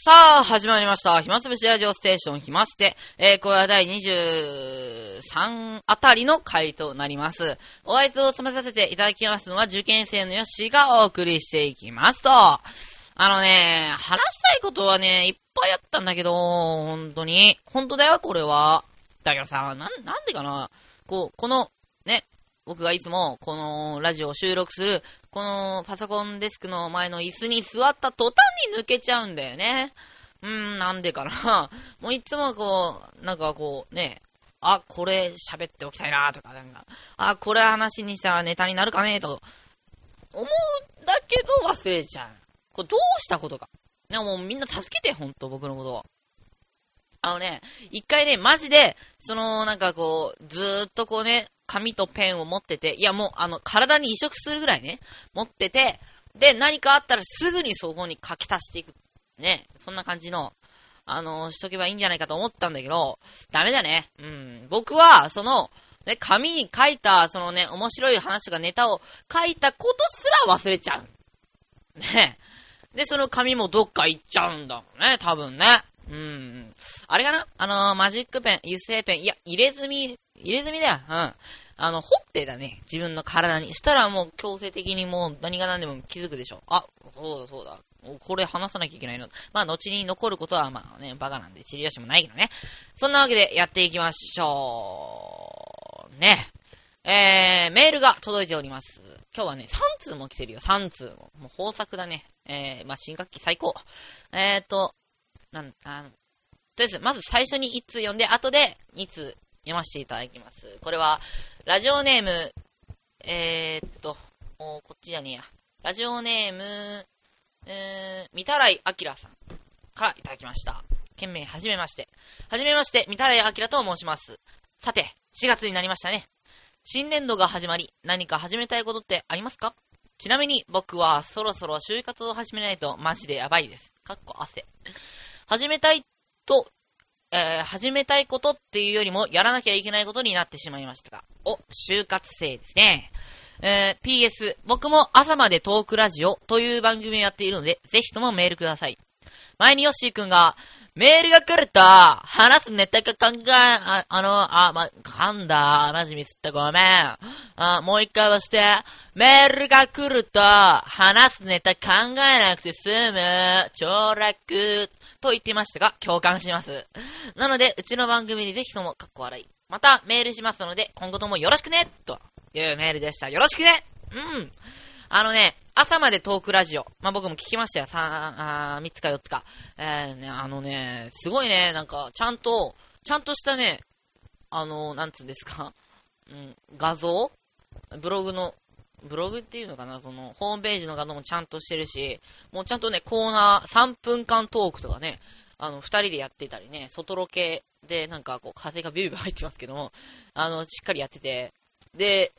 さあ、始まりました。暇つぶしラジオステーション暇捨て。えー、これは第23あたりの回となります。お相手を務めさせていただきますのは、受験生のヨッシーがお送りしていきますと。あのね、話したいことはね、いっぱいあったんだけど、本当に。本当だよ、これは。だけどさ、な、なんでかな。こう、この、ね、僕がいつもこのラジオを収録する、このパソコンデスクの前の椅子に座った途端に抜けちゃうんだよね。うーん、なんでかな。もういつもこう、なんかこうね、あ、これ喋っておきたいなとか、なんか、あ、これ話にしたらネタになるかねと、思うんだけど忘れちゃう。これどうしたことか。ね、もうみんな助けて、ほんと、僕のことを。あのね、一回ね、マジで、その、なんかこう、ずーっとこうね、紙とペンを持ってて、いやもう、あの、体に移植するぐらいね、持ってて、で、何かあったらすぐにそこに書き足していく。ね、そんな感じの、あの、しとけばいいんじゃないかと思ったんだけど、ダメだね。うん。僕は、その、ね、紙に書いた、そのね、面白い話とかネタを書いたことすら忘れちゃう。ね。で、その紙もどっか行っちゃうんだもんね、多分ね。うん。あれかな？あのー、マジックペン、油性ペン、いや、入れ墨、入れ墨だよ。うん。あの、掘ってだね。自分の体に。したらもう強制的にもう何が何でも気づくでしょ。あ、そうだそうだ。これ話さなきゃいけないの。まあ、後に残ることはまあね、バカなんで知り出しもないけどね。そんなわけでやっていきましょう。ね。えー、メールが届いております。今日はね、3通も来てるよ、3通も。もう豊作だね。えー、まあ、新学期最高。えーと、なん、あの、とりあえず、まず最初に1通読んで、後で2通読ませていただきます。これは、ラジオネーム、えー、っと、こっちじゃねえや。ラジオネーム、えー、みたらいあきらさんからいただきました。件名、はじめまして。はじめまして、みたらいあきらと申します。さて、4月になりましたね。新年度が始まり、何か始めたいことってありますか？ちなみに僕はそろそろ就活を始めないとマジでやばいです。かっこ汗。始めたいと、えー、始めたいことっていうよりもやらなきゃいけないことになってしまいましたが。お、就活生ですね。えー、PS、僕も朝までトークラジオという番組をやっているので、ぜひともメールください。前にヨッシーくんが、メールが来ると、話すネタが考え、あ、あの、あ、ま、噛んだ。マジミスった。ごめん。あ、もう一回押して。メールが来ると、話すネタ考えなくて済む。超楽。と言ってましたが、共感します。なので、うちの番組にぜひとも、かっこ笑い。また、メールしますので、今後ともよろしくねというメールでした。よろしくねうん。あのね、朝までトークラジオ。まあ、僕も聞きましたよ。さあ、3つか4つか。えー、ね、あのね、すごいね、なんか、ちゃんと、ちゃんとしたね、あの、なんつうんですか、うん、画像？ブログの、ブログっていうのかな？その、ホームページの画像もちゃんとしてるし、もうちゃんとね、コーナー、3分間トークとかね、あの、2人でやってたりね、外ロケで、なんかこう、風がビュービュー入ってますけども、あの、しっかりやってて、で、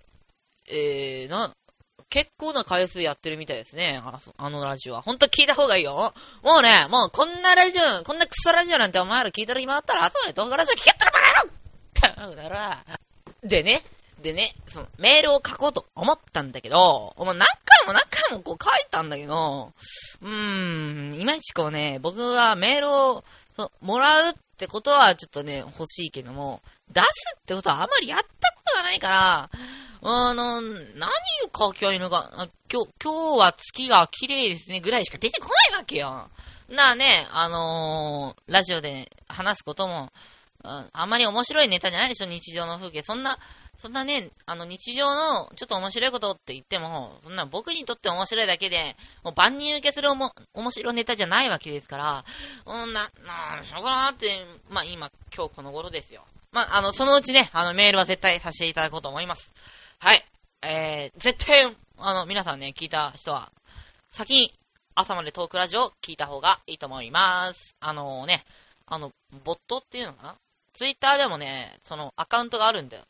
えー、な、結構な回数やってるみたいですね。ああのラジオは。ほんと聞いた方がいいよ。もうね、もうこんなラジオ、こんなクソラジオなんてお前ら聞いたら暇あったら朝まで動画ラジオ聞けったらバカ野郎ってなら。でね、でね、そのメールを書こうと思ったんだけど、もう何回も何回もこう書いたんだけど、うーん、いまいちこうね、僕はメールをそもらうってことはちょっとね、欲しいけども、出すってことはあまりやったことがないから、あの、何を書きゃいいのか、今日、今日は月が綺麗ですねぐらいしか出てこないわけよ。なあね、あのーラジオで話すことも、あんまり面白いネタじゃないでしょ、日常の風景。そんな、そんなね、あの日常のちょっと面白いことって言っても、そんな僕にとって面白いだけで、もう万人受けするおも面白いネタじゃないわけですから、うん、な、なん、しょうがなって、まあ今、今日この頃ですよ。まあ、あの、そのうちね、あの、メールは絶対させていただこうと思います。はい。えー、絶対、あの、皆さんね、聞いた人は、先に、朝までトークラジオ聞いた方がいいと思います。あのーね、あの、ボットっていうのかな？ツイッターでもね、その、アカウントがあるんだよ。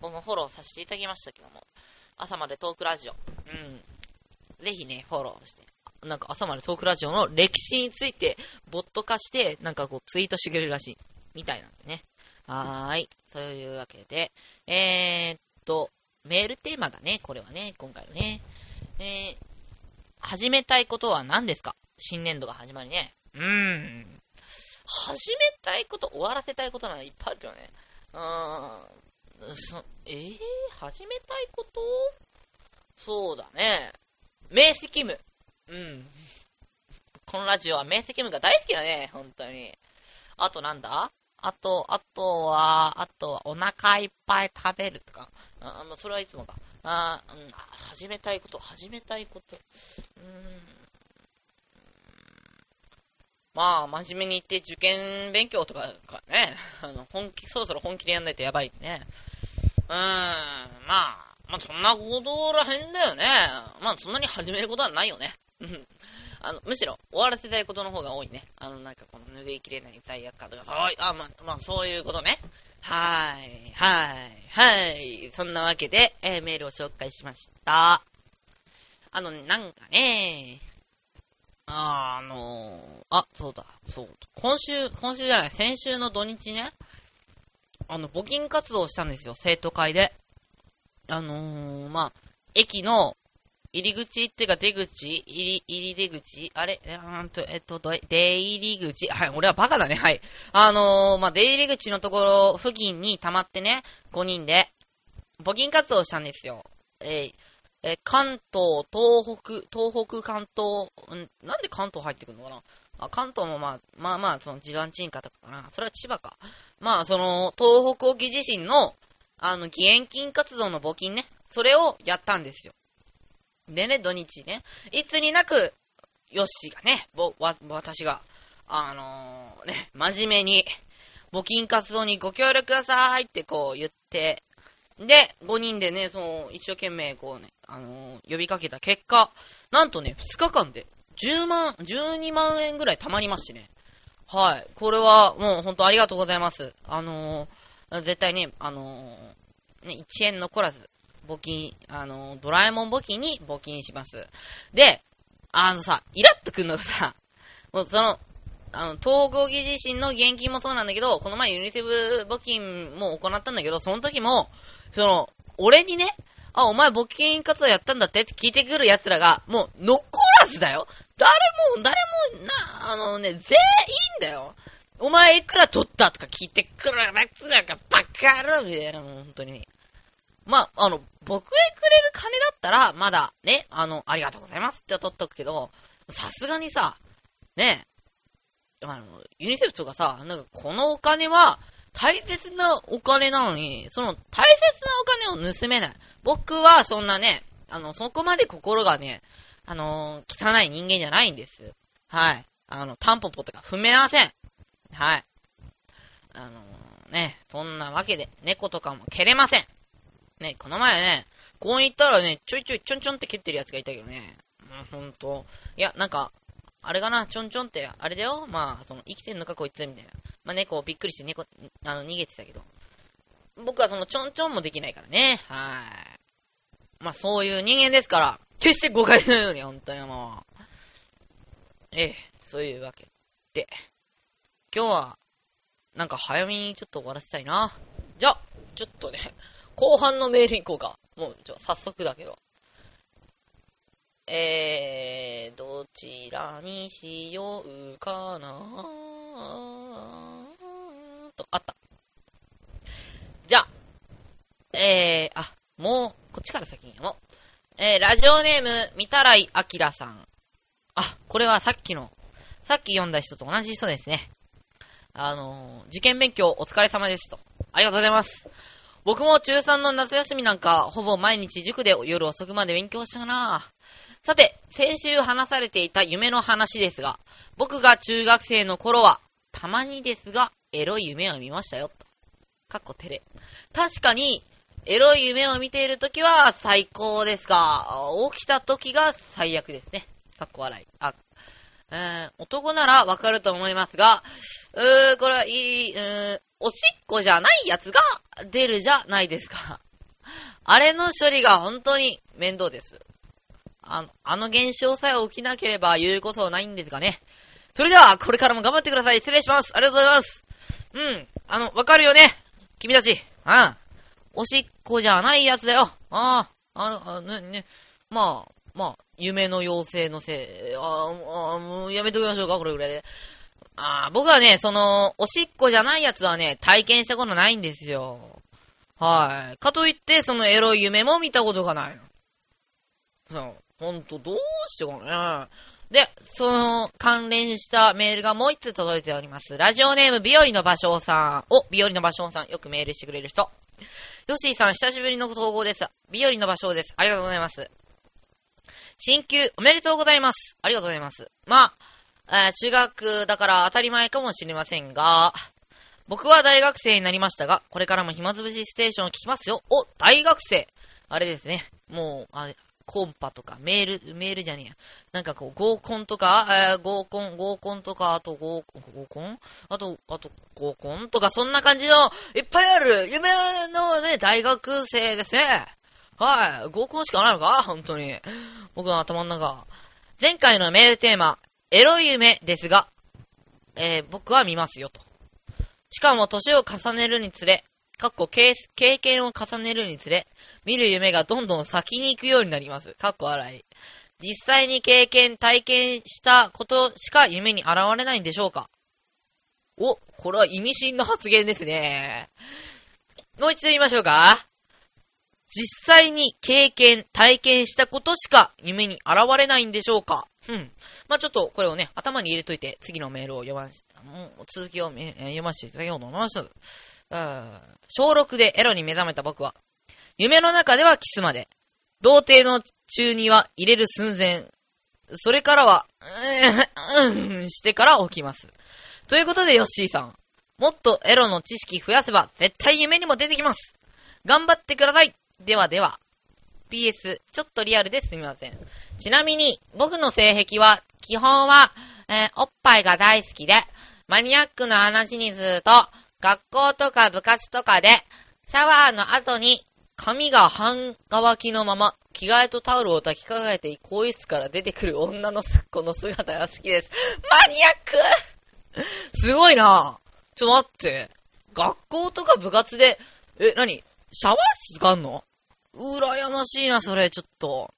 僕もフォローさせていただきましたけども。朝までトークラジオ。うん。ぜひね、フォローして。なんか朝までトークラジオの歴史について、ボット化して、なんかこう、ツイートしてくれるらしい。みたいなんでね。はーい。そういうわけで、えー、っと、メールテーマがね、これはね、今回のね、えー、始めたいことは何ですか？新年度が始まりね。うーん。始めたいこと、終わらせたいことならいっぱいあるけどね。うーん。そ、えー、始めたいこと？そうだね。明晰夢。うん。このラジオは明晰夢が大好きだね、本当に。あとなんだ？あと、あとは、あとはお腹いっぱい食べるとか。あ、まあ、それはいつもか。あ、うん、始めたいこと、始めたいこと。うん。まあ、真面目に言って受験勉強とかかね、あの、本気、そろそろ本気でやんないとやばいね。うん、まあ、まあそんなことらへんだよね。まあそんなに始めることはないよね。あの、むしろ終わらせたいことの方が多いね。あの、なんかこの拭いきれない罪悪感とか、そうい、あ、ま、まそういうことね。はい、はい、はい。そんなわけで、えー、メールを紹介しました。あの、なんかね、あ、あのー、あ、そうだ、そう。今週、今週じゃない、先週の土日ね、あの、募金活動をしたんですよ、生徒会で。あのー、まあ、駅の入り口っていうか出口？入り、入り出口？あれ？うんと、えっと、出入り口？はい、俺はバカだね、はい。あのー、まあ、出入り口のところ付近に溜まってね、5人で、募金活動したんですよ。えー、え関東、東北、東北、関東、んなんで関東入ってくるのかな？あ関東もまあ、まあまあ、その地盤沈下とかかな。それは千葉か。まあ、その、東北沖地震の、あの、義援金活動の募金ね。それをやったんですよ。でね、土日ね。いつになく、ヨッシーがね、ぼ、わ、私が、あのー、ね、真面目に、募金活動にご協力くださいってこう言って、で、5人でね、その、一生懸命こうね、あのー、呼びかけた結果、なんとね、2日間で、10万、12万円ぐらい貯まりましてね。はい。これは、もう本当ありがとうございます。あのー、絶対ね、あのー、ね、1円残らず、募金、あのドラえもん募金に募金します。で、あのさ、イラッとくんのがさ、もうその、あの、東郷義地震の現金もそうなんだけど、この前ユニセフ募金も行ったんだけど、その時も、その、俺にね、あ、お前募金活動やったんだってって聞いてくる奴らが、もう、残らずだよ誰も、誰も、な、あのね、全員だよお前いくら取ったとか聞いてくる奴らがバカ野郎みたいな、もう本当に。まあ、あの、僕へくれる金だったら、まだ、ね、あの、ありがとうございますって取っとくけど、さすがにさ、ね、あの、ユニセフとかさ、なんかこのお金は、大切なお金なのに、その大切なお金を盗めない。僕はそんなね、あの、そこまで心がね、あのー、汚い人間じゃないんです。はい。あの、タンポポとか踏めません。はい。あのー、ね、そんなわけで、猫とかも蹴れません。ね、この前ね、公園行ったらね、ちょいちょいちょんちょんって蹴ってるやつがいたけどね。うん、ほんと。いや、なんか、あれかな、ちょんちょんって、あれだよ。まあ、その、生きてんのかこいつみたいな。まあ、猫びっくりして猫、あの、逃げてたけど。僕はその、ちょんちょんもできないからね。はい。まあ、そういう人間ですから、決して誤解のように、本当にもう。ええ、そういうわけで。今日は、なんか早めにちょっと終わらせたいな。じゃあ、ちょっとね、後半のメール行こうか。もう、ちょ、早速だけど。えー、どちらにしようかなと、あった。じゃあ、えー、あ、もう、こっちから先にも。えー、ラジオネーム、みたらいあきらさん。あ、これはさっきの、さっき読んだ人と同じ人ですね。あのー、受験勉強お疲れ様ですと。ありがとうございます。僕も中3の夏休みなんか、ほぼ毎日塾で夜遅くまで勉強したなさて、先週話されていた夢の話ですが、僕が中学生の頃は、たまにですが、エロい夢を見ましたよ、かっこ照れ。確かに、エロい夢を見ているときは最高ですが、起きたときが最悪ですね。かっこ笑い。あ、えー、男ならわかると思いますが、うー、これはいい、うー、おしっこじゃないやつが出るじゃないですか。あれの処理が本当に面倒です。あの、あの現象さえ起きなければ言うことないんですがね。それでは、これからも頑張ってください。失礼します。ありがとうございます。うん。あの、わかるよね君たち。ああ。おしっこじゃないやつだよ。ああ。あの、ね、ね。まあ、まあ、夢の妖精のせい。ああ、もうやめときましょうか、これぐらいで。ああ僕はね、その、おしっこじゃないやつはね、体験したことないんですよ。はい。かといって、そのエロい夢も見たことがないの。そう。ほんと、どうしてかね。で、その関連したメールがもう一つ届いております。ラジオネーム、ビオリの芭蕉さん。お、ビオリの芭蕉さん。よくメールしてくれる人。ヨッシーさん、久しぶりの投稿です。ビオリの芭蕉です。ありがとうございます。新旧、おめでとうございます。ありがとうございます。まあ、えー、中学だから当たり前かもしれませんが、僕は大学生になりましたが、これからも暇つぶしステーションを聞きますよ。お、大学生あれですね。もう、あコンパとか、メール、メールじゃねえや。なんかこう、合コンとか、えー、合コン、合コンとか、あと合、合コン？あと、あと、合コンとか、そんな感じの、いっぱいある、夢のね、大学生ですね。はい。合コンしかないのか？本当に。僕の頭の中。前回のメールテーマ、エロい夢ですが、えー、僕は見ますよと。しかも、年を重ねるにつれ、かっこ経験を重ねるにつれ、見る夢がどんどん先に行くようになります。かっこ笑い。実際に経験、体験したことしか夢に現れないんでしょうかお、これは意味深の発言ですね。もう一度言いましょうか実際に経験、体験したことしか夢に現れないんでしょうかうん。まあ、ちょっとこれをね、頭に入れといて、次のメールを読まし、もう続きを読ませていただきようと思います。小6でエロに目覚めた僕は、夢の中ではキスまで、童貞の中には入れる寸前、それからは、うん、うん、してから起きます。ということで、ヨッシーさん。もっとエロの知識増やせば、絶対夢にも出てきます。頑張ってください。ではでは。PS、ちょっとリアルですみません。ちなみに、僕の性癖は、基本は、えー、おっぱいが大好きで、マニアックな話にすると、学校とか部活とかで、シャワーの後に髪が半乾きのまま、着替えとタオルを抱きかかえて更衣室から出てくる女の子 の姿が好きです。マニアックすごいなちょっと待って。学校とか部活で、え、なにシャワー室があんの?羨ましいな、それ、ちょっと。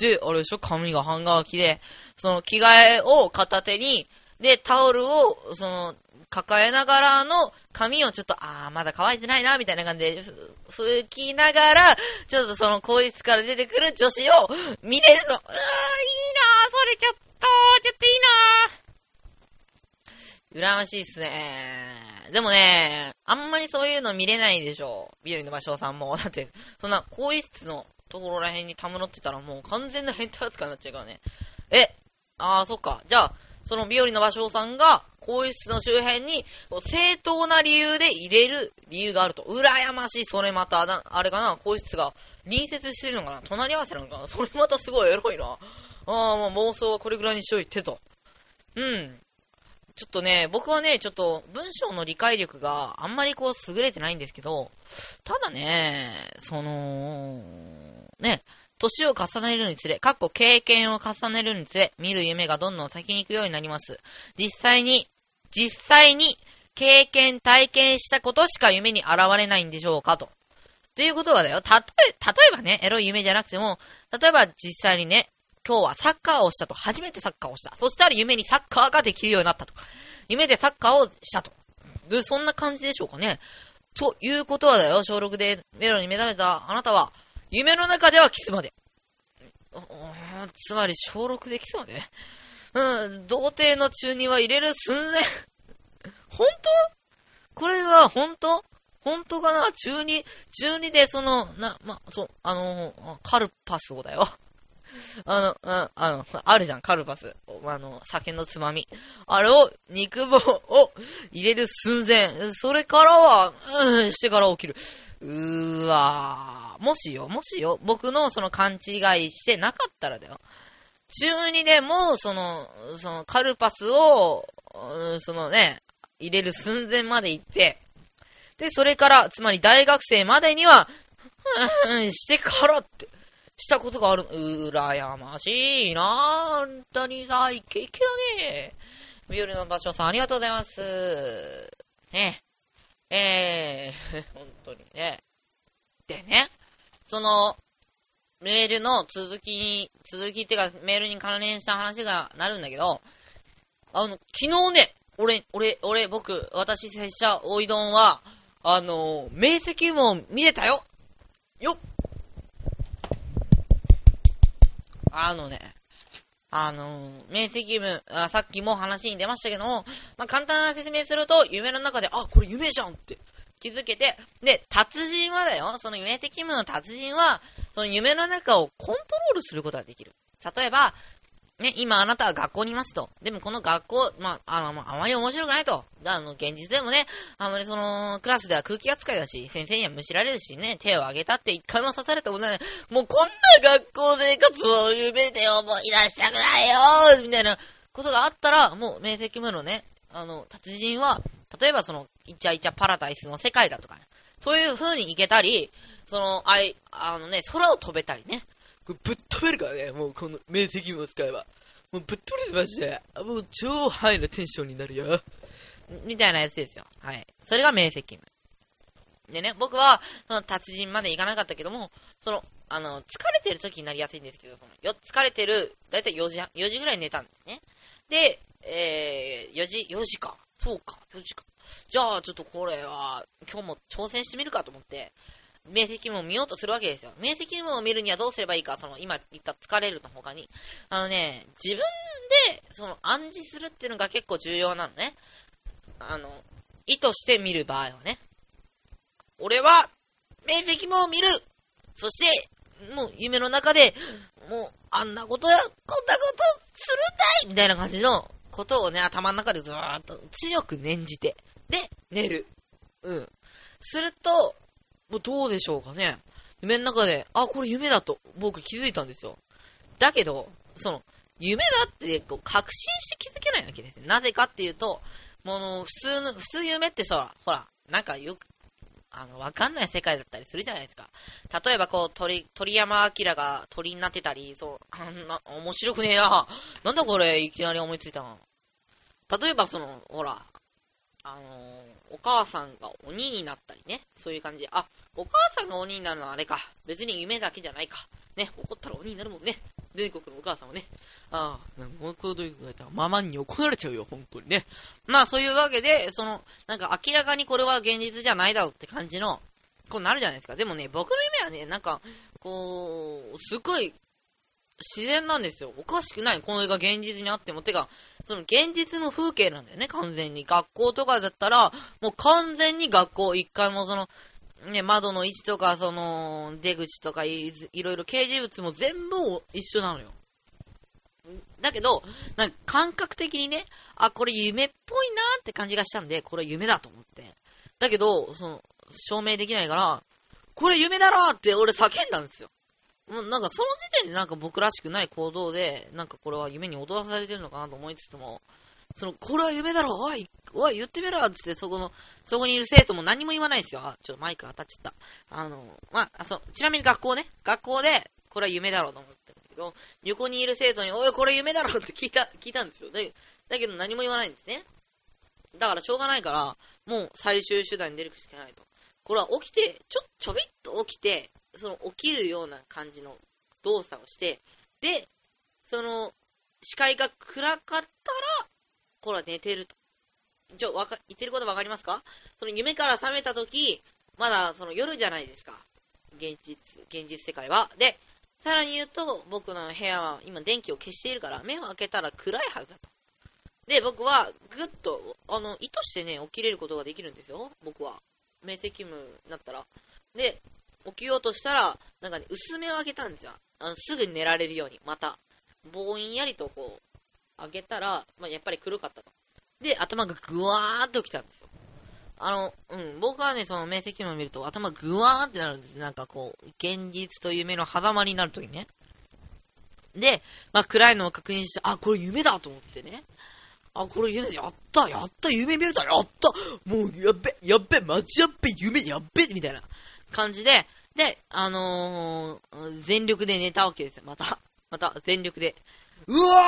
で、あれでしょ？髪が半乾きで、その着替えを片手に、で、タオルを、その、抱えながらの髪をちょっと、あー、まだ乾いてないな、みたいな感じで、吹きながら、ちょっとその更衣室から出てくる女子を見れるの。うわー、いいなー、それちょっと、ちょっといいなー。羨ましいっすねでもね、あんまりそういうの見れないでしょ。ビールの場所さんも。だって、そんな更衣室のところら辺にたむろってたらもう完全な変態扱いになっちゃうからね。え、あー、そっか。じゃあ、そのビオリの場所さんが、更衣室の周辺に、正当な理由で入れる理由があると。羨ましい、それまた、な、あれかな、更衣室が隣接してるのかな？隣り合わせなのかな？それまたすごいエロいな。ああ、もう妄想はこれぐらいにしといてと。うん。ちょっとね、僕はね、ちょっと文章の理解力があんまりこう優れてないんですけど、ただね、その、ね、年を重ねるにつれ、かっこ経験を重ねるにつれ、見る夢がどんどん先に行くようになります。実際に、実際に経験、体験したことしか夢に現れないんでしょうかと。ということはだよ。たとえ、例えばね、エロい夢じゃなくても、例えば実際にね、今日はサッカーをしたと。初めてサッカーをした。そしたら夢にサッカーができるようになったと。夢でサッカーをしたと。そんな感じでしょうかね。ということはだよ、小6でメロに目覚めたあなたは、夢の中ではキスまで。つまり、小6でキスまでうん、童貞の中には入れる寸前。本当？これは本当？本当かな？中2、中2でその、な、ま、そう、あの、カルパスをだよ。あの、ああの、あるじゃん、カルパス。あの、酒のつまみ。あれを、肉棒を入れる寸前。それからは、うん、してから起きる。うーわー。もしよ、もしよ、僕のその勘違いしてなかったらだよ。中2でも、その、そのカルパスを、そのね、入れる寸前まで行って、で、それから、つまり大学生までには、してからって、したことがある。うらやましいな。本当にさ、イケイケだね。ビオルの場所さん、ありがとうございます。ね。えー、本当にね。でね、その、メールの続きに、続きっていうか、メールに関連した話がなるんだけど、あの、昨日ね、俺、俺、俺、僕、私、拙者、おいどんは、あの、明晰夢を見れたよよっあのね、あの明晰夢あ、さっきも話に出ましたけども、まあ、簡単な説明すると、夢の中で、あ、これ夢じゃんって気づけて、で、達人はだよ、その面積夢の達人は、その夢の中をコントロールすることができる。例えば、ね、今あなたは学校にいますと。でもこの学校、まあ、あの、あまり面白くないと。あの、現実でもね、あまりその、クラスでは空気扱いだし、先生にはむしられるしね、手を挙げたって一回も刺されたことない。もうこんな学校生活を夢で思い出したくないよみたいなことがあったら、もう明晰夢のね、あの、達人は、例えばその、イチャイチャパラダイスの世界だとか、ね、そういう風に行けたり、その、あい、あのね、空を飛べたりね。ぶっ飛べるからね、もうこの明晰夢を使えば。もうぶっ飛べるマジで。もう超ハイなテンションになるよ。みたいなやつですよ。はい。それが明晰夢。でね、僕は、その達人まで行かなかったけども、その、あの、疲れてる時になりやすいんですけど、そのよ疲れてる、だいたい4時、4時ぐらい寝たんですね。で、えー、4時、4時か。そうか、4時か。じゃあ、ちょっとこれは、今日も挑戦してみるかと思って、明晰夢を見ようとするわけですよ。明晰夢を見るにはどうすればいいか、その、今言った疲れるの他に。あのね、自分で、その、暗示するっていうのが結構重要なのね。あの、意図して見る場合はね。俺は、明晰夢を見るそして、もう夢の中で、もう、あんなことや、こんなことするんだいみたいな感じのことをね、頭の中でずーっと強く念じて、で、寝る。うん。する、どうでしょうかね。夢の中で、あ、これ夢だと僕気づいたんですよ。だけど、その、夢だってこう確信して気づけないわけですよ。なぜかっていうと、もの、普通の、普通夢ってさ、ほら、なんかよく、あの、わかんない世界だったりするじゃないですか。例えばこう、鳥、鳥山明が鳥になってたり、そう、あんな、面白くねえな。なんだこれ、いきなり思いついたの。例えばその、ほら、あのー、お母さんが鬼になったりね。そういう感じ。あ、お母さんが鬼になるのはあれか。別に夢だけじゃないか。ね、怒ったら鬼になるもんね。全国のお母さんはね。ああ、もうこういうこと言ったら、ママに怒られちゃうよ、本当にね。まあ、そういうわけで、その、なんか明らかにこれは現実じゃないだろうって感じの、こうなるじゃないですか。でもね、僕の夢はね、なんか、こう、すごい、自然なんですよ。おかしくない。この絵が現実にあっても。てか、その現実の風景なんだよね、完全に。学校とかだったら、もう完全に学校、一回もその、ね、窓の位置とか、その、出口とかい、いろいろ掲示物も全部一緒なのよ。だけど、なんか感覚的にね、あ、これ夢っぽいなって感じがしたんで、これ夢だと思って。だけど、その、証明できないから、これ夢だろって俺叫んだんですよ。もうなんかその時点でなんか僕らしくない行動で、なんかこれは夢に踊らされてるのかなと思いつつも、その、これは夢だろおいおい言ってみろつって、そこの、そこにいる生徒も何も言わないんですよ。あ、ちょっとマイク当たっちゃった。あの、まあ、そう、ちなみに学校ね、学校で、これは夢だろうと思ってるんだけど、横にいる生徒に、おい、これ夢だろって聞いた、聞いたんですよ。だだけど何も言わないんですね。だからしょうがないから、もう最終手段に出るしかないと。これは起きて、ちょ、ちょびっと起きて、その起きるような感じの動作をして、で、その、視界が暗かったら、これは寝てると。ちょ、わか、言ってることわかりますか？その夢から覚めた時、まだその夜じゃないですか。現実、現実世界は。で、さらに言うと、僕の部屋は今電気を消しているから、目を開けたら暗いはずだと。で、僕はぐっと、あの、意図してね、起きれることができるんですよ。僕は。明晰夢になったら。で、起きようとしたら、なんかね、薄めを開けたんですよ。あのすぐ寝られるように、また。ぼんやりとこう、開けたら、まあ、やっぱり黒かったと。で、頭がぐわーっときたんですよ。あの、うん、僕はね、その面積を見ると頭ぐわーってなるんです。なんかこう、現実と夢の狭間になるときね。で、まあ、暗いのを確認して、あ、これ夢だと思ってね。あ、これ夢だ、やったやった夢見れたやったもう、やっべやっべマジやっべ夢やっべみたいな感じで、で、あのー、全力で寝たわけですよ、また。また、全力で。うわ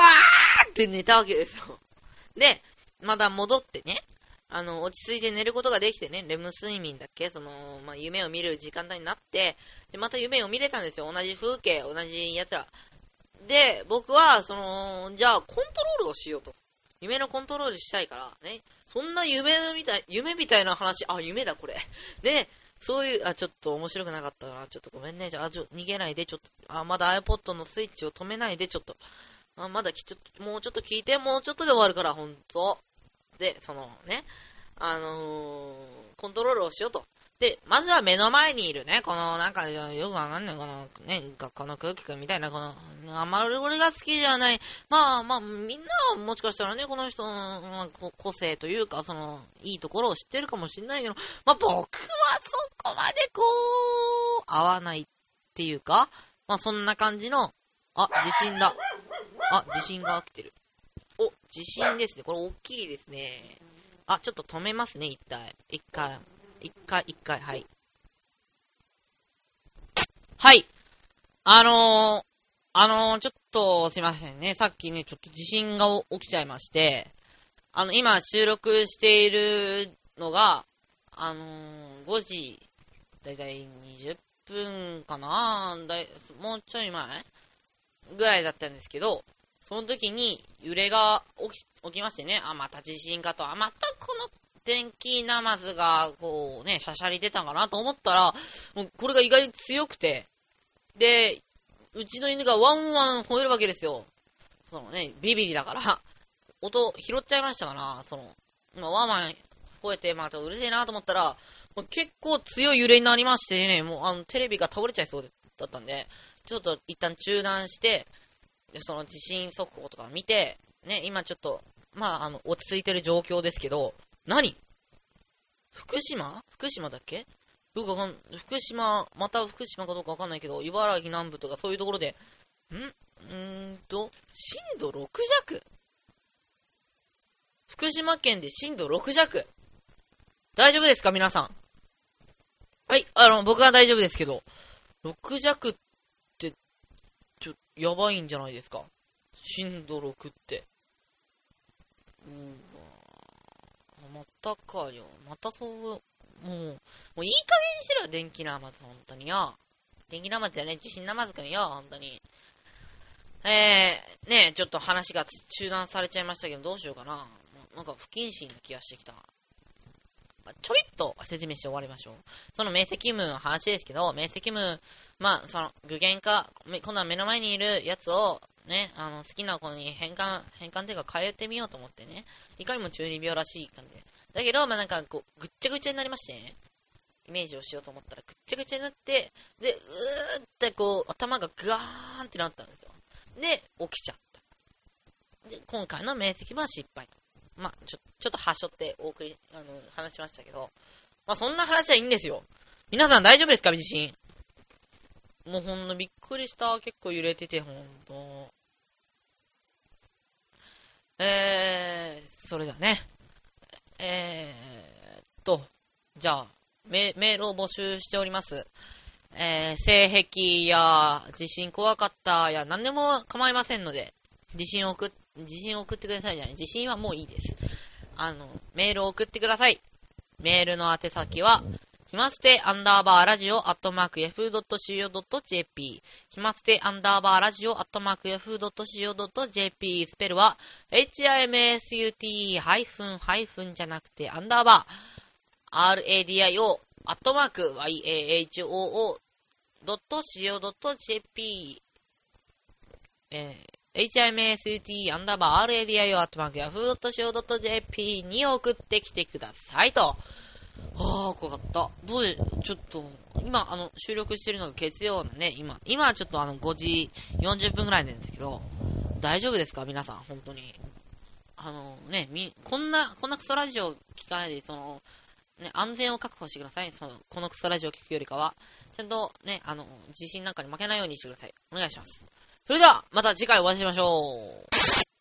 ーって寝たわけですよ。で、また戻ってね、あの、落ち着いて寝ることができてね、レム睡眠だっけ？その、まあ、夢を見る時間帯になって、で、また夢を見れたんですよ。同じ風景、同じやつら。で、僕は、その、じゃあ、コントロールをしようと。夢のコントロールしたいから、ね。そんな夢みたい、夢みたいな話、あ、夢だ、これ。で、そういう、あ、ちょっと面白くなかったから、ちょっとごめんね。じゃあ、ちょ逃げないで、ちょっと、あ、まだ iPod のスイッチを止めないで、ちょっと、あまだきちょっともうちょっと聞いて、もうちょっとで終わるから、ほんと。で、そのね、あのー、コントロールをしようと。で、まずは目の前にいるね、この、なんか、よくわかんない、この、ね、学校の空気くんみたいな、この、あんまり俺が好きじゃない。まあまあ、みんなはもしかしたらね、この人の個性というか、その、いいところを知ってるかもしれないけど、まあ僕はそこまでこう、合わないっていうか、まあそんな感じの、あ、地震だ。あ、地震が起きてる。お、地震ですね。これ大きいですね。あ、ちょっと止めますね、一回。一回。一回、一回、はい。はい。あのー、あのー、ちょっと、すいませんね。さっきね、ちょっと地震が起きちゃいまして、あの、今収録しているのが、あのー、5時、だいたい20分かなだいもうちょい前ぐらいだったんですけど、その時に揺れが起き起きましてね、あ、また地震かと、あ、またこの電気ナマズが、こうね、しゃしゃり出たんかなと思ったら、もうこれが意外に強くて、で、うちの犬がワンワン吠えるわけですよ。そのね、ビビリだから、音拾っちゃいましたから、その、まあ、ワンワン吠えて、まあちょっと、うるせえなと思ったら、もう結構強い揺れになりましてね、もうあの、テレビが倒れちゃいそうだったんで、ちょっと一旦中断して、その地震速報とか見て、ね、今ちょっと、まあ、あの、落ち着いてる状況ですけど、何？福島？福島だっけ？僕わかん、福島、また福島かどうかわかんないけど、茨城南部とかそういうところで、ん？うーんと、震度6弱。福島県で震度6弱。大丈夫ですか？皆さん。はい、あの、僕は大丈夫ですけど、6弱って、ちょ、やばいんじゃないですか？震度6って。うわまたかよ。またそう、もう、もういい加減にしろよ、電気ナマズ、本当によ。電気ナマズじゃね、地震ナマズくんよ、本当に。えー、ねちょっと話が中断されちゃいましたけど、どうしようかな。なんか不謹慎な気がしてきた。ちょびっと説明して終わりましょう。その明晰夢の話ですけど、明晰夢、まあ、その、具現化、今度は目の前にいるやつを、ね、あの、好きな子に変換、変換っていうか変えてみようと思ってね、いかにも中二病らしい感じで。だけど、まあなんかこう、ぐっちゃぐちゃになりましてね、イメージをしようと思ったらぐっちゃぐちゃになって、で、うーってこう、頭がガーンってなったんですよ。で、起きちゃった。で、今回の明晰夢は失敗。まあ、ちょ、ちょっとはしょってお送り、あの、話しましたけど、まあ、そんな話はいいんですよ。皆さん大丈夫ですか？地震。もうほんのびっくりした。結構揺れてて、ほんと。えー、それだね。えー、っと、じゃあ、メメールを募集しております。えー、性癖や地震怖かったや何でも構いませんので、地震を送っ自信を送ってくださいじゃない。自信はもういいです。あの、メールを送ってください。メールの宛先は、ひまステアンダーバーラジオアットマークヤフー .co.jp ひまステアンダーバーラジオアットマークヤフー .co.jp スペルは himsut ハイフンハイフンじゃなくてアンダーバー。radio アットマーク yahoo.co.jp えー himsut アンダーバー radio アットマーク yahoo.co.jp に送ってきてくださいと。ああ、怖かった。どうで、ちょっと、今、あの、収録してるのが月曜のね、今、今はちょっとあの、5時40分ぐらいなんですけど、大丈夫ですか？皆さん、本当に。あの、ね、み、こんな、こんなクソラジオ聞かないで、その、ね、安全を確保してください。その、このクソラジオ聞くよりかは。ちゃんと、ね、あの、地震なんかに負けないようにしてください。お願いします。それでは、また次回お会いしましょう。